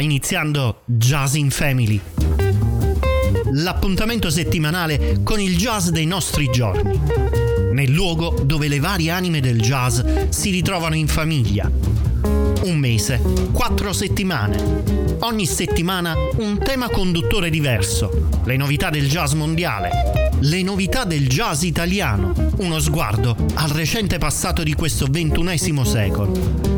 Iniziando Jazz in Family. L'appuntamento settimanale con il jazz dei nostri giorni. Nel luogo dove le varie anime del jazz si ritrovano in famiglia. Un mese, quattro settimane. Ogni settimana un tema conduttore diverso. Le novità del jazz mondiale. Le novità del jazz italiano. Uno sguardo al recente passato di questo ventunesimo secolo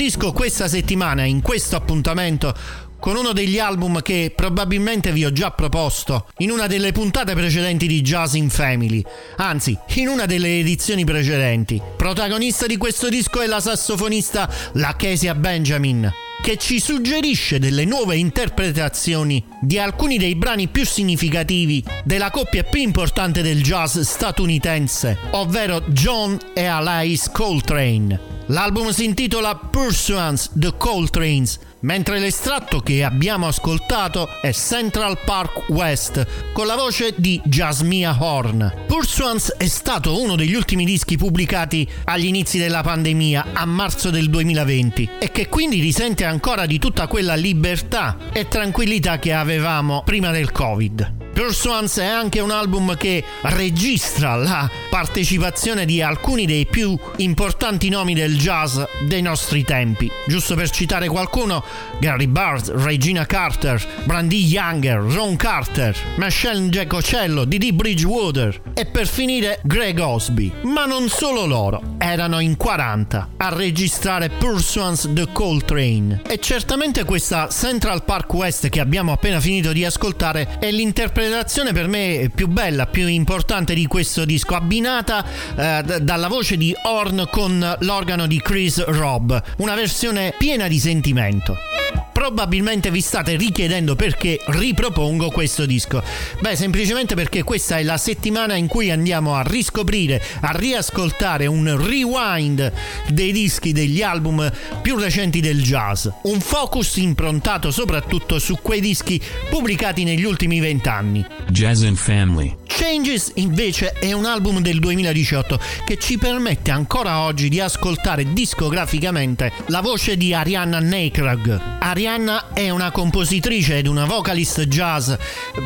Esordisco questa settimana in questo appuntamento con uno degli album che probabilmente vi ho già proposto in una delle puntate precedenti di Jazz in Family, anzi in una delle edizioni precedenti. Protagonista di questo disco è la sassofonista Lakesia Benjamin che ci suggerisce delle nuove interpretazioni di alcuni dei brani più significativi della coppia più importante del jazz statunitense, ovvero John e Alice Coltrane. L'album si intitola Pursuance The Coltranes mentre l'estratto che abbiamo ascoltato è Central Park West con la voce di Jasmia Horn. Pursuance è stato uno degli ultimi dischi pubblicati agli inizi della pandemia a marzo del 2020 e che quindi risente ancora di tutta quella libertà e tranquillità che avevamo prima del Covid. Pursuance è anche un album che registra la partecipazione di alcuni dei più importanti nomi del jazz dei nostri tempi. Giusto per citare qualcuno, Gary Barth, Regina Carter, Brandy Younger, Ron Carter, Michelle Giacocello, Didi Bridgewater e per finire Greg Osby. Ma non solo loro, erano in 40 a registrare Pursuance The Coltrane. E certamente questa Central Park West che abbiamo appena finito di ascoltare è l'interpretazione per me più bella, più importante di questo disco, abbinata eh, d- dalla voce di Horn con l'organo di Chris Robb, una versione piena di sentimento. Thank you. Probabilmente vi state richiedendo perché ripropongo questo disco. Beh, semplicemente perché questa è la settimana in cui andiamo a riscoprire, a riascoltare un rewind dei dischi degli album più recenti del jazz. Un focus improntato soprattutto su quei dischi pubblicati negli ultimi vent'anni. Jazz and Family. Changes invece è un album del 2018 che ci permette ancora oggi di ascoltare discograficamente la voce di Arianna Nekrag. Arianna Rihanna è una compositrice ed una vocalist jazz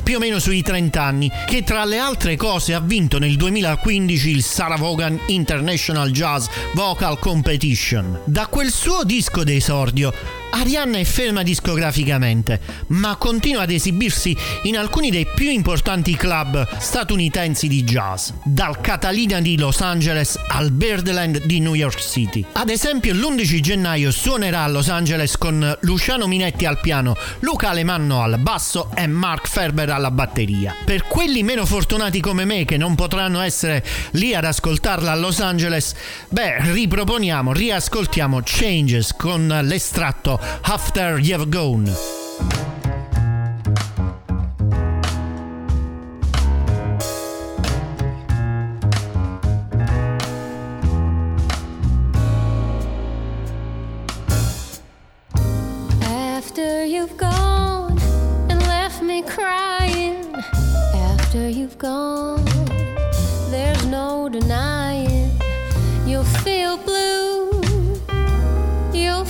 più o meno sui 30 anni che tra le altre cose ha vinto nel 2015 il Sarah Vaughan International Jazz Vocal Competition. Da quel suo disco d'esordio Arianna è ferma discograficamente, ma continua ad esibirsi in alcuni dei più importanti club statunitensi di jazz, dal Catalina di Los Angeles al Birdland di New York City. Ad esempio, l'11 gennaio suonerà a Los Angeles con Luciano Minetti al piano, Luca Alemanno al basso e Mark Ferber alla batteria. Per quelli meno fortunati come me che non potranno essere lì ad ascoltarla a Los Angeles, beh, riproponiamo, riascoltiamo Changes con l'estratto After you've gone.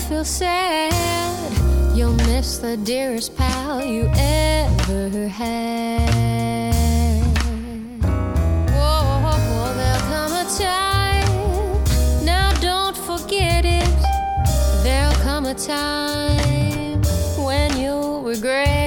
Feel sad, you'll miss the dearest pal you ever had. Whoa, there'll come a time, now don't forget it. There'll come a time when you'll regret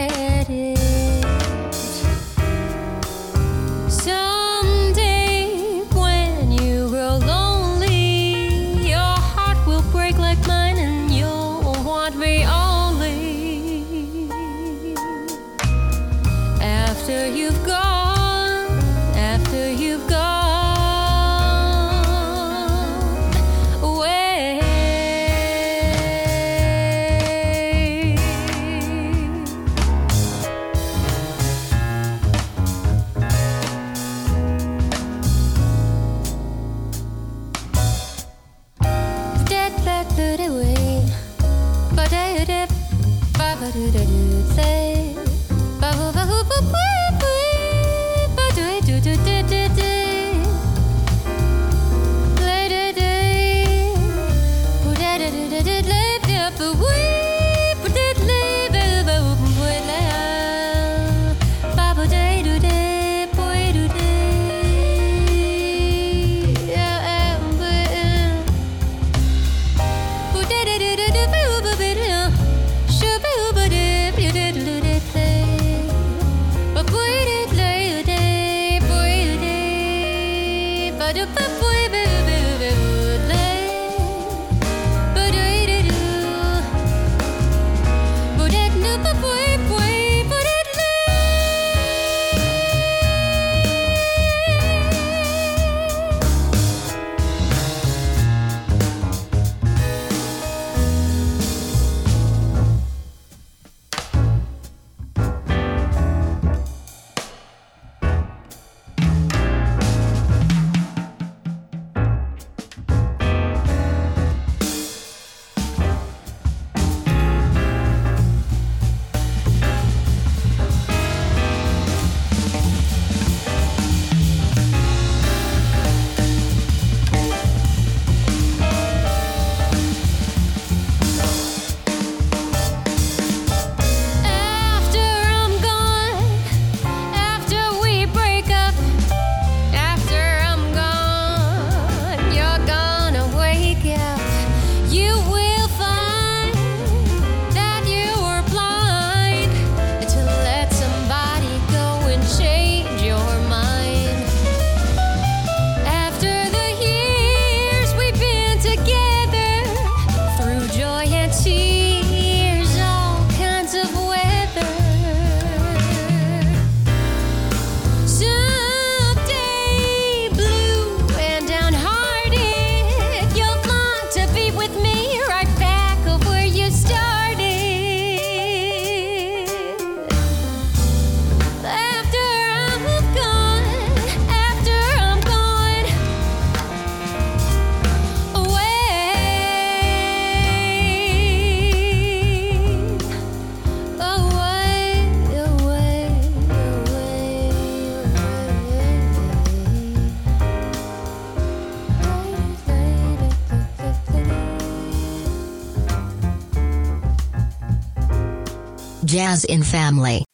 Jazz in Family.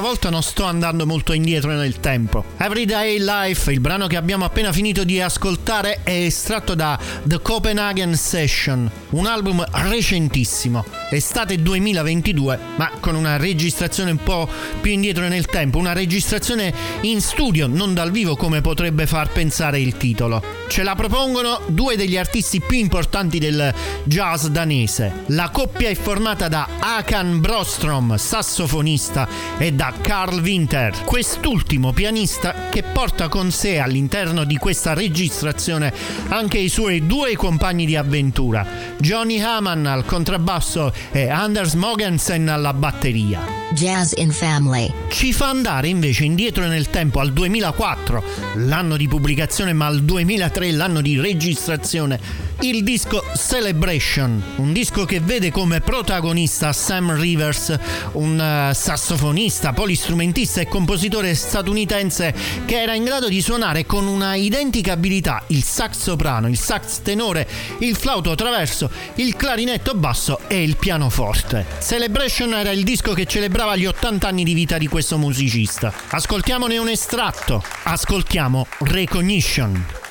Volta non sto andando molto indietro nel tempo. Everyday Life, il brano che abbiamo appena finito di ascoltare, è estratto da The Copenhagen Session, un album recentissimo, estate 2022, ma con una registrazione un po' più indietro nel tempo, una registrazione in studio, non dal vivo come potrebbe far pensare il titolo. Ce la propongono due degli artisti più importanti del jazz danese. La coppia è formata da Akan Brostrom, sassofonista, e da Carl Winter, quest'ultimo pianista che porta con sé all'interno di questa registrazione anche i suoi due compagni di avventura, Johnny Hamann al contrabbasso e Anders Mogensen alla batteria. Jazz in Family. Ci fa andare invece indietro nel tempo al 2004, l'anno di pubblicazione, ma al 2003 l'anno di registrazione il disco Celebration, un disco che vede come protagonista Sam Rivers, un uh, sassofonista, polistrumentista e compositore statunitense che era in grado di suonare con una identica abilità il sax soprano, il sax tenore, il flauto traverso, il clarinetto basso e il pianoforte. Celebration era il disco che celebrava gli 80 anni di vita di questo musicista. Ascoltiamone un estratto. Ascoltiamo Recognition.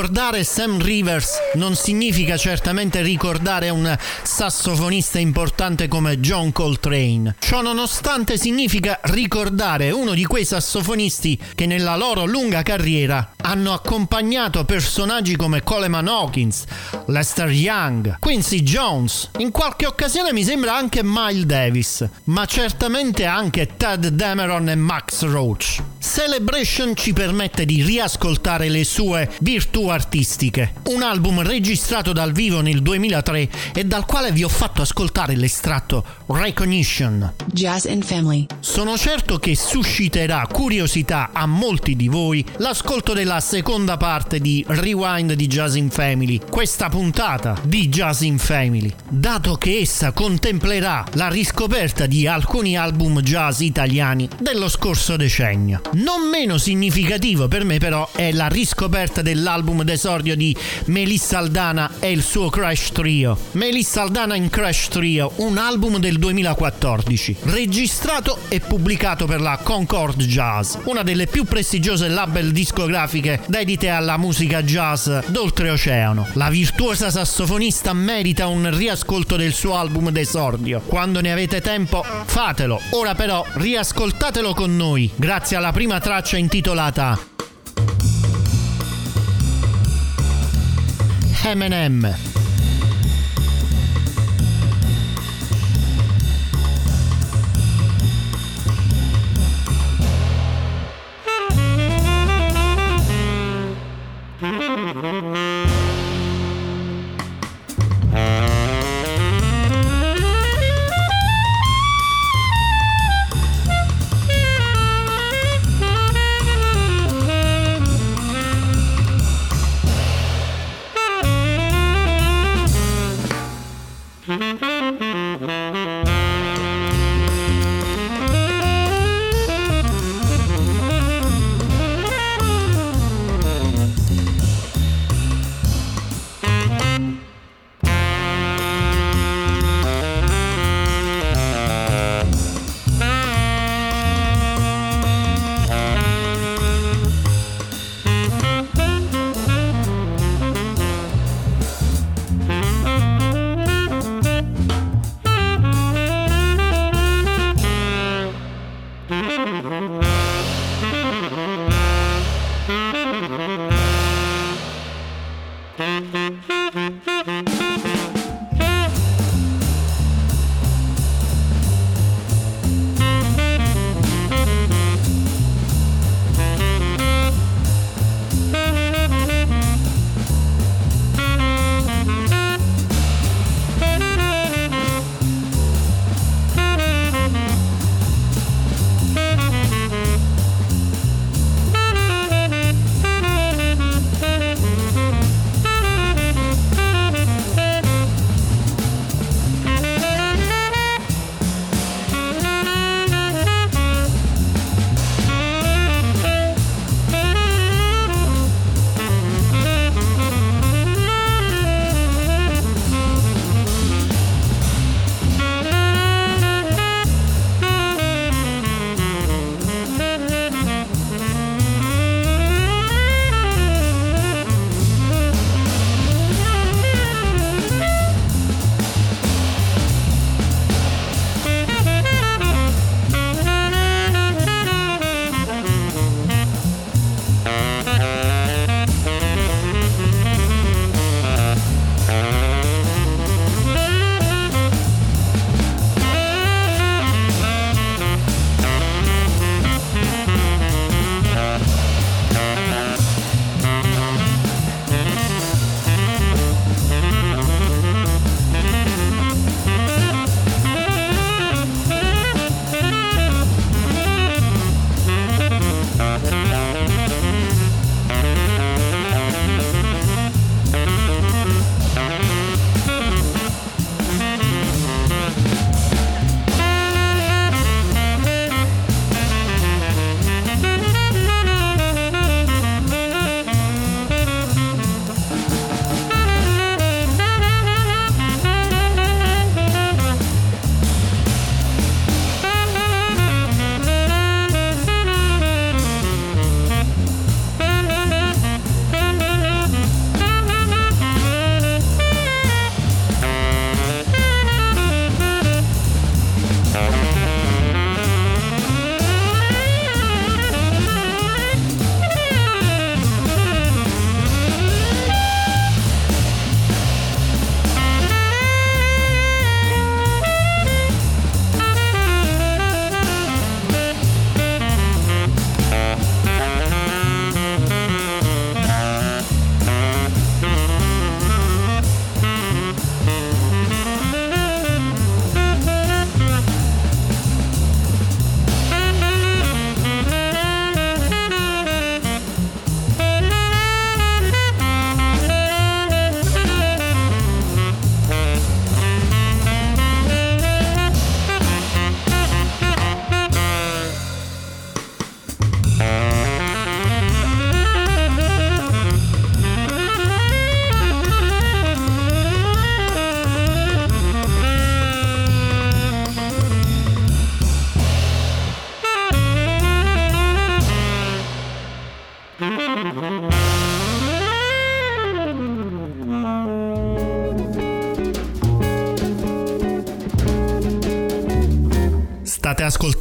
Ricordare Sam Rivers non significa certamente ricordare un sassofonista importante come John Coltrane. Ciò nonostante significa ricordare uno di quei sassofonisti che nella loro lunga carriera hanno accompagnato personaggi come Coleman Hawkins, Lester Young, Quincy Jones, in qualche occasione mi sembra anche Miles Davis, ma certamente anche Ted Dameron e Max Roach. Celebration ci permette di riascoltare le sue virtù artistiche, un album registrato dal vivo nel 2003 e dal quale vi ho fatto ascoltare l'estratto Recognition. Jazz and Family. Sono certo che susciterà curiosità a molti di voi l'ascolto della seconda parte di Rewind di Jazz in Family, questa puntata di Jazz in Family, dato che essa contemplerà la riscoperta di alcuni album jazz italiani dello scorso decennio. Non meno significativo per me però è la riscoperta dell'album d'esordio di Melissa Aldana e il suo Crash Trio. Melissa Aldana in Crash Trio, un album del 2014, registrato e pubblicato per la Concord Jazz, una delle più prestigiose label discografiche dedite alla musica jazz d'oltreoceano. La virtuosa sassofonista merita un riascolto del suo album d'esordio. Quando ne avete tempo, fatelo. Ora però riascoltatelo con noi, grazie alla prima traccia intitolata Eminem.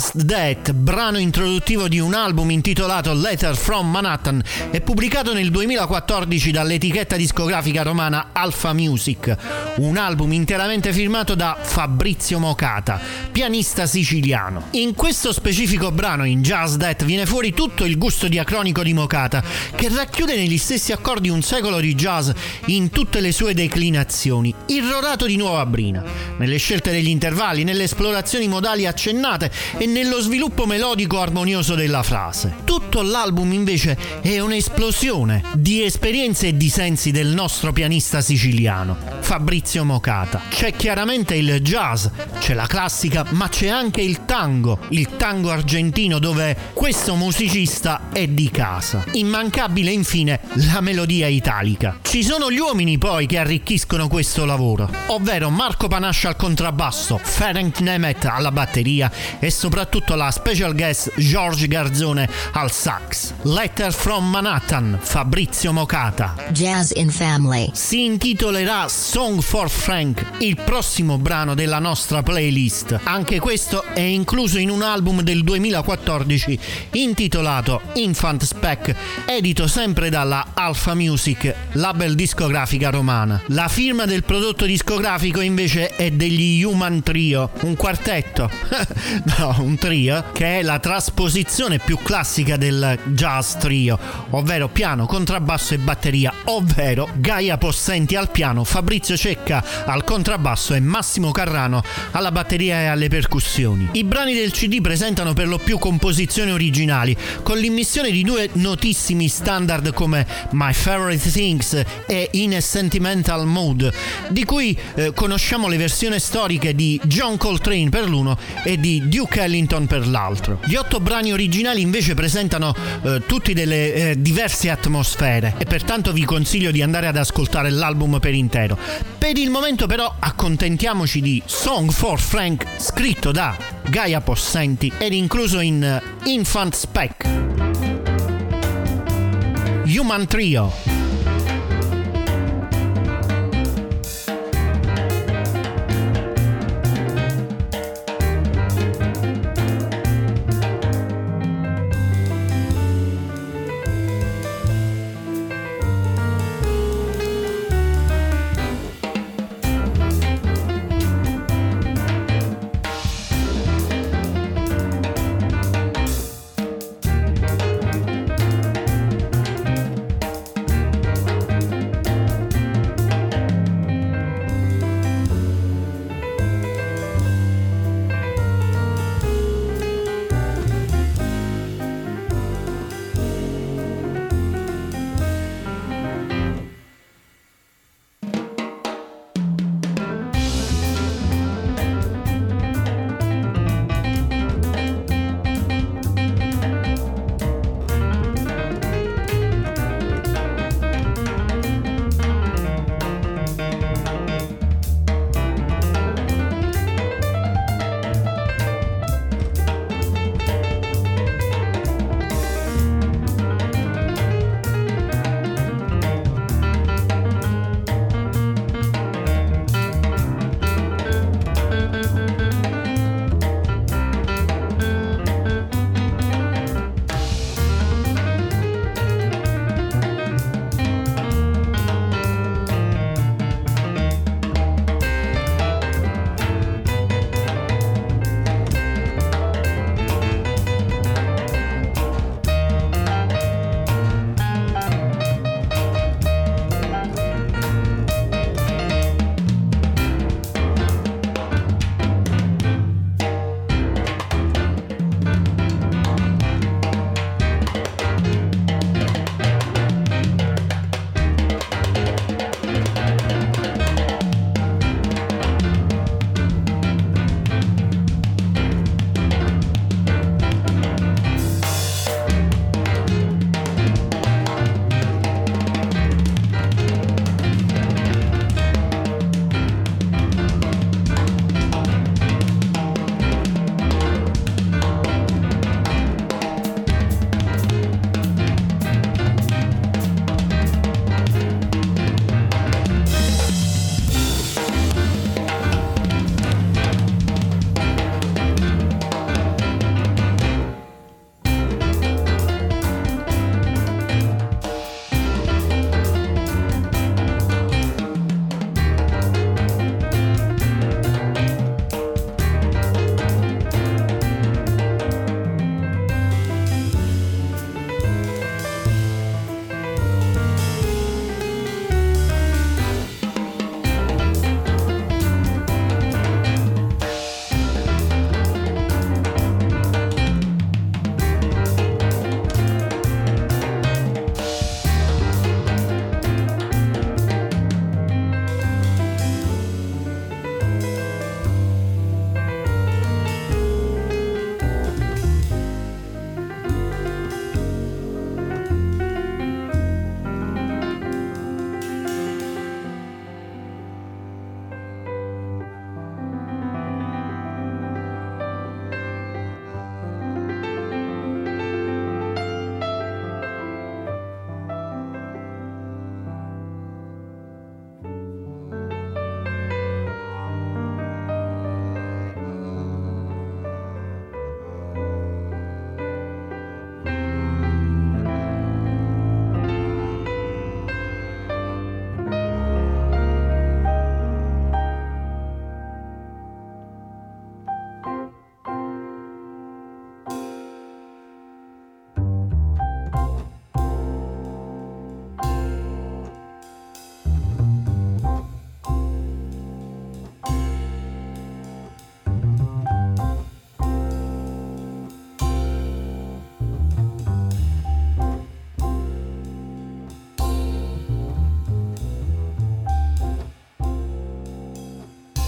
Just That, brano introduttivo di un album intitolato Letter from Manhattan e pubblicato nel 2014 dall'etichetta discografica romana Alpha Music, un album interamente firmato da Fabrizio Mocata, pianista siciliano. In questo specifico brano, in Just That, viene fuori tutto il gusto diacronico di Mocata, che racchiude negli stessi accordi un secolo di jazz in tutte le sue declinazioni, irrorato di nuova brina, nelle scelte degli intervalli, nelle esplorazioni modali accennate e nello sviluppo melodico armonioso della frase. Tutto l'album invece è un'esplosione di esperienze e di sensi del nostro pianista siciliano, Fabrizio Mocata. C'è chiaramente il jazz, c'è la classica, ma c'è anche il tango, il tango argentino dove questo musicista è di casa. Immancabile infine la melodia italica. Ci sono gli uomini poi che arricchiscono questo lavoro, ovvero Marco Panascia al contrabbasso, Ferenc Nemet alla batteria e soprattutto la special guest George Garzone al sax. Letter from Manhattan, Fabrizio Mocata. Jazz in Family. Si intitolerà Song for Frank, il prossimo brano della nostra playlist. Anche questo è incluso in un album del 2014 intitolato Infant Spec, edito sempre dalla Alpha Music, label discografica romana. La firma del prodotto discografico invece è degli Human Trio, un quartetto, no, un trio, che è la trasposizione più classica del jazz trio, ovvero piano, contrabbasso e batteria, ovvero Gaia Possenti al piano, Fabrizio Cecca al contrabbasso e Massimo Carrano alla batteria e alle percussioni. I brani del CD presentano per lo più composizioni originali, con l'immissione di due notissimi standard come My Favorite Things e In a Sentimental Mood, di cui eh, conosciamo le versioni storiche di John Coltrane per l'uno e di Duke Ellington per l'altro. Gli otto brani originali invece presentano eh, tutti delle eh, diverse atmosfere e pertanto vi consiglio di andare ad ascoltare l'album per intero. Per il momento però accontentiamoci di Song for Frank scritto da Gaia Possenti ed incluso in eh, Infant Spec. Human Trio.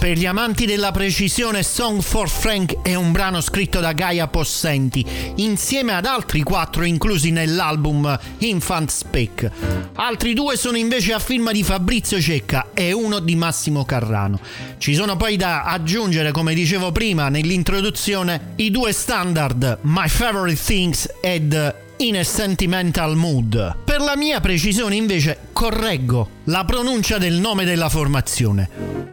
Per gli amanti della precisione, Song for Frank è un brano scritto da Gaia Possenti, insieme ad altri quattro inclusi nell'album Infant Speak. Altri due sono invece a firma di Fabrizio Cecca e uno di Massimo Carrano. Ci sono poi da aggiungere, come dicevo prima nell'introduzione, i due standard My Favorite Things ed in a sentimental mood. Per la mia precisione invece correggo la pronuncia del nome della formazione.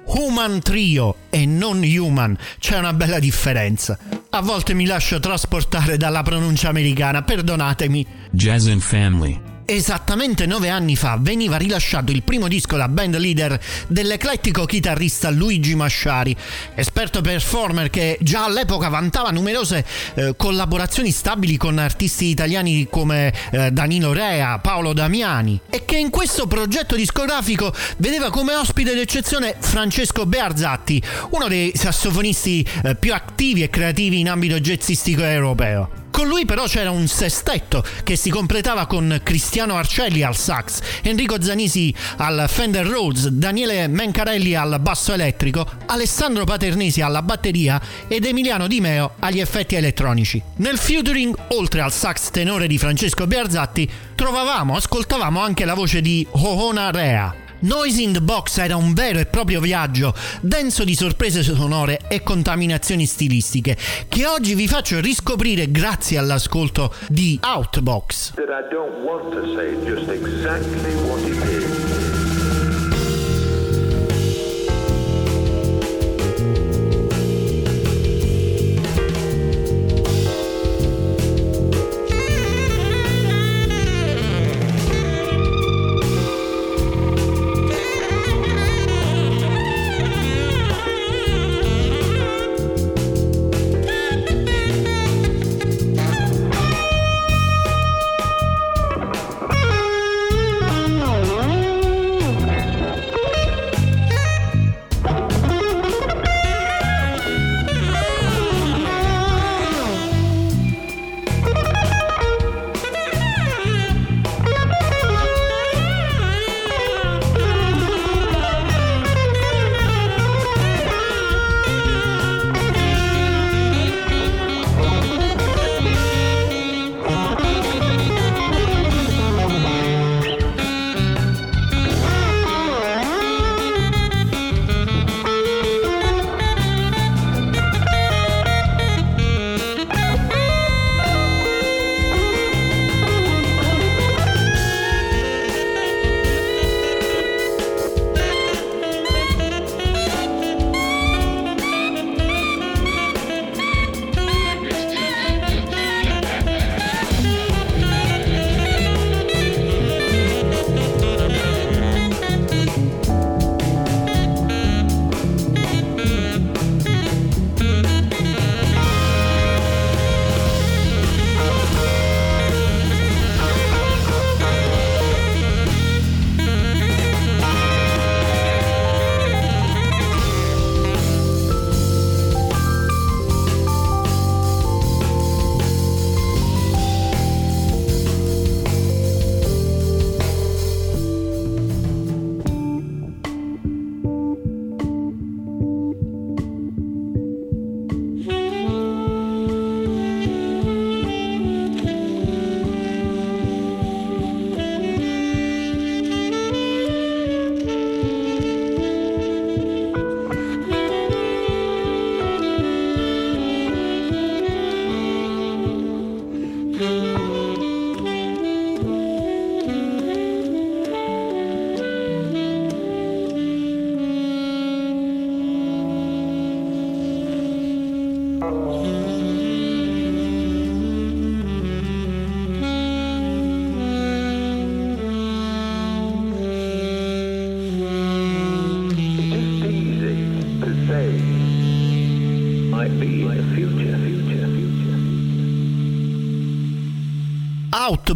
Human Trio e non Human, c'è una bella differenza. A volte mi lascio trasportare dalla pronuncia americana, perdonatemi. Jazz and Family Esattamente nove anni fa veniva rilasciato il primo disco da band leader dell'eclettico chitarrista Luigi Masciari, esperto performer che già all'epoca vantava numerose eh, collaborazioni stabili con artisti italiani come eh, Danilo Rea, Paolo Damiani e che in questo progetto discografico vedeva come ospite d'eccezione Francesco Bearzatti, uno dei sassofonisti eh, più attivi e creativi in ambito jazzistico europeo. Con lui però c'era un sestetto che si completava con Cristiano Arcelli al sax, Enrico Zanisi al Fender Rhodes, Daniele Mencarelli al basso elettrico, Alessandro Paternesi alla batteria ed Emiliano Di Meo agli effetti elettronici. Nel featuring, oltre al sax tenore di Francesco Biarzatti, trovavamo, ascoltavamo anche la voce di Hohona Rea. Noise in the Box era un vero e proprio viaggio, denso di sorprese sonore e contaminazioni stilistiche, che oggi vi faccio riscoprire grazie all'ascolto di Outbox.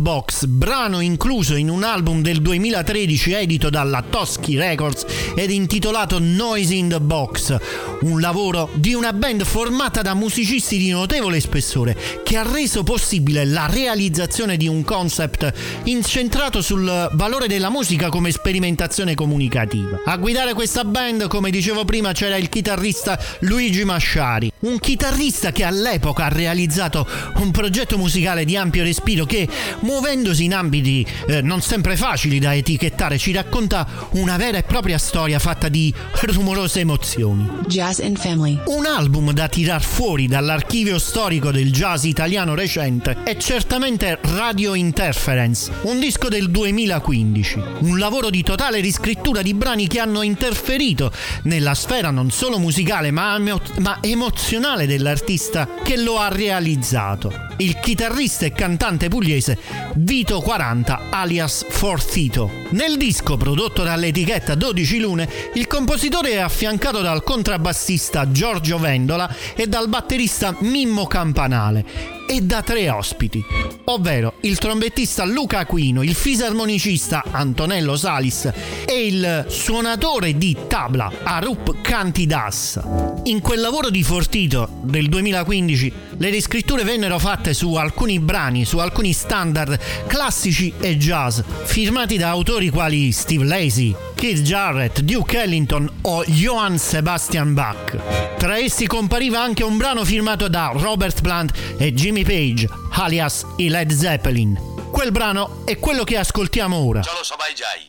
Outbox, brano incluso in un album del 2013 edito dalla Toschi Records ed intitolato Noise in the Box, un lavoro di una band formata da musicisti di notevole spessore che ha reso possibile la realizzazione di un concept incentrato sul valore della musica come sperimentazione comunicativa. A guidare questa band, come dicevo prima, c'era il chitarrista Luigi Masciari, un chitarrista che all'epoca ha realizzato un progetto musicale di ampio respiro che, muovendosi in ambiti eh, non sempre facili da etichettare, ci racconta una vera e propria storia fatta di rumorose emozioni. Jazz and Family. Un album da tirar fuori dall'archivio storico del jazz italiano recente è certamente Radio Interference, un disco del 2015, un lavoro di totale riscrittura di brani che hanno interferito nella sfera non solo musicale ma, ma emozionale dell'artista che lo ha realizzato. Il chitarrista e cantante pugliese Vito 40 alias Forzito. Nel disco prodotto dall'etichetta 12 Lune, il compositore è affiancato dal contrabbassista Giorgio Vendola e dal batterista Mimmo Campanale e da tre ospiti, ovvero il trombettista Luca Aquino, il fisarmonicista Antonello Salis e il suonatore di tabla Arup Cantidas. In quel lavoro di Fortito del 2015 le riscritture vennero fatte su alcuni brani, su alcuni standard classici e jazz, firmati da autori quali Steve Lacey, Keith Jarrett, Duke Ellington o Johann Sebastian Bach. Tra essi compariva anche un brano firmato da Robert Plant e Jimmy Page, alias i Led Zeppelin. Quel brano è quello che ascoltiamo ora.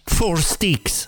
Four Sticks.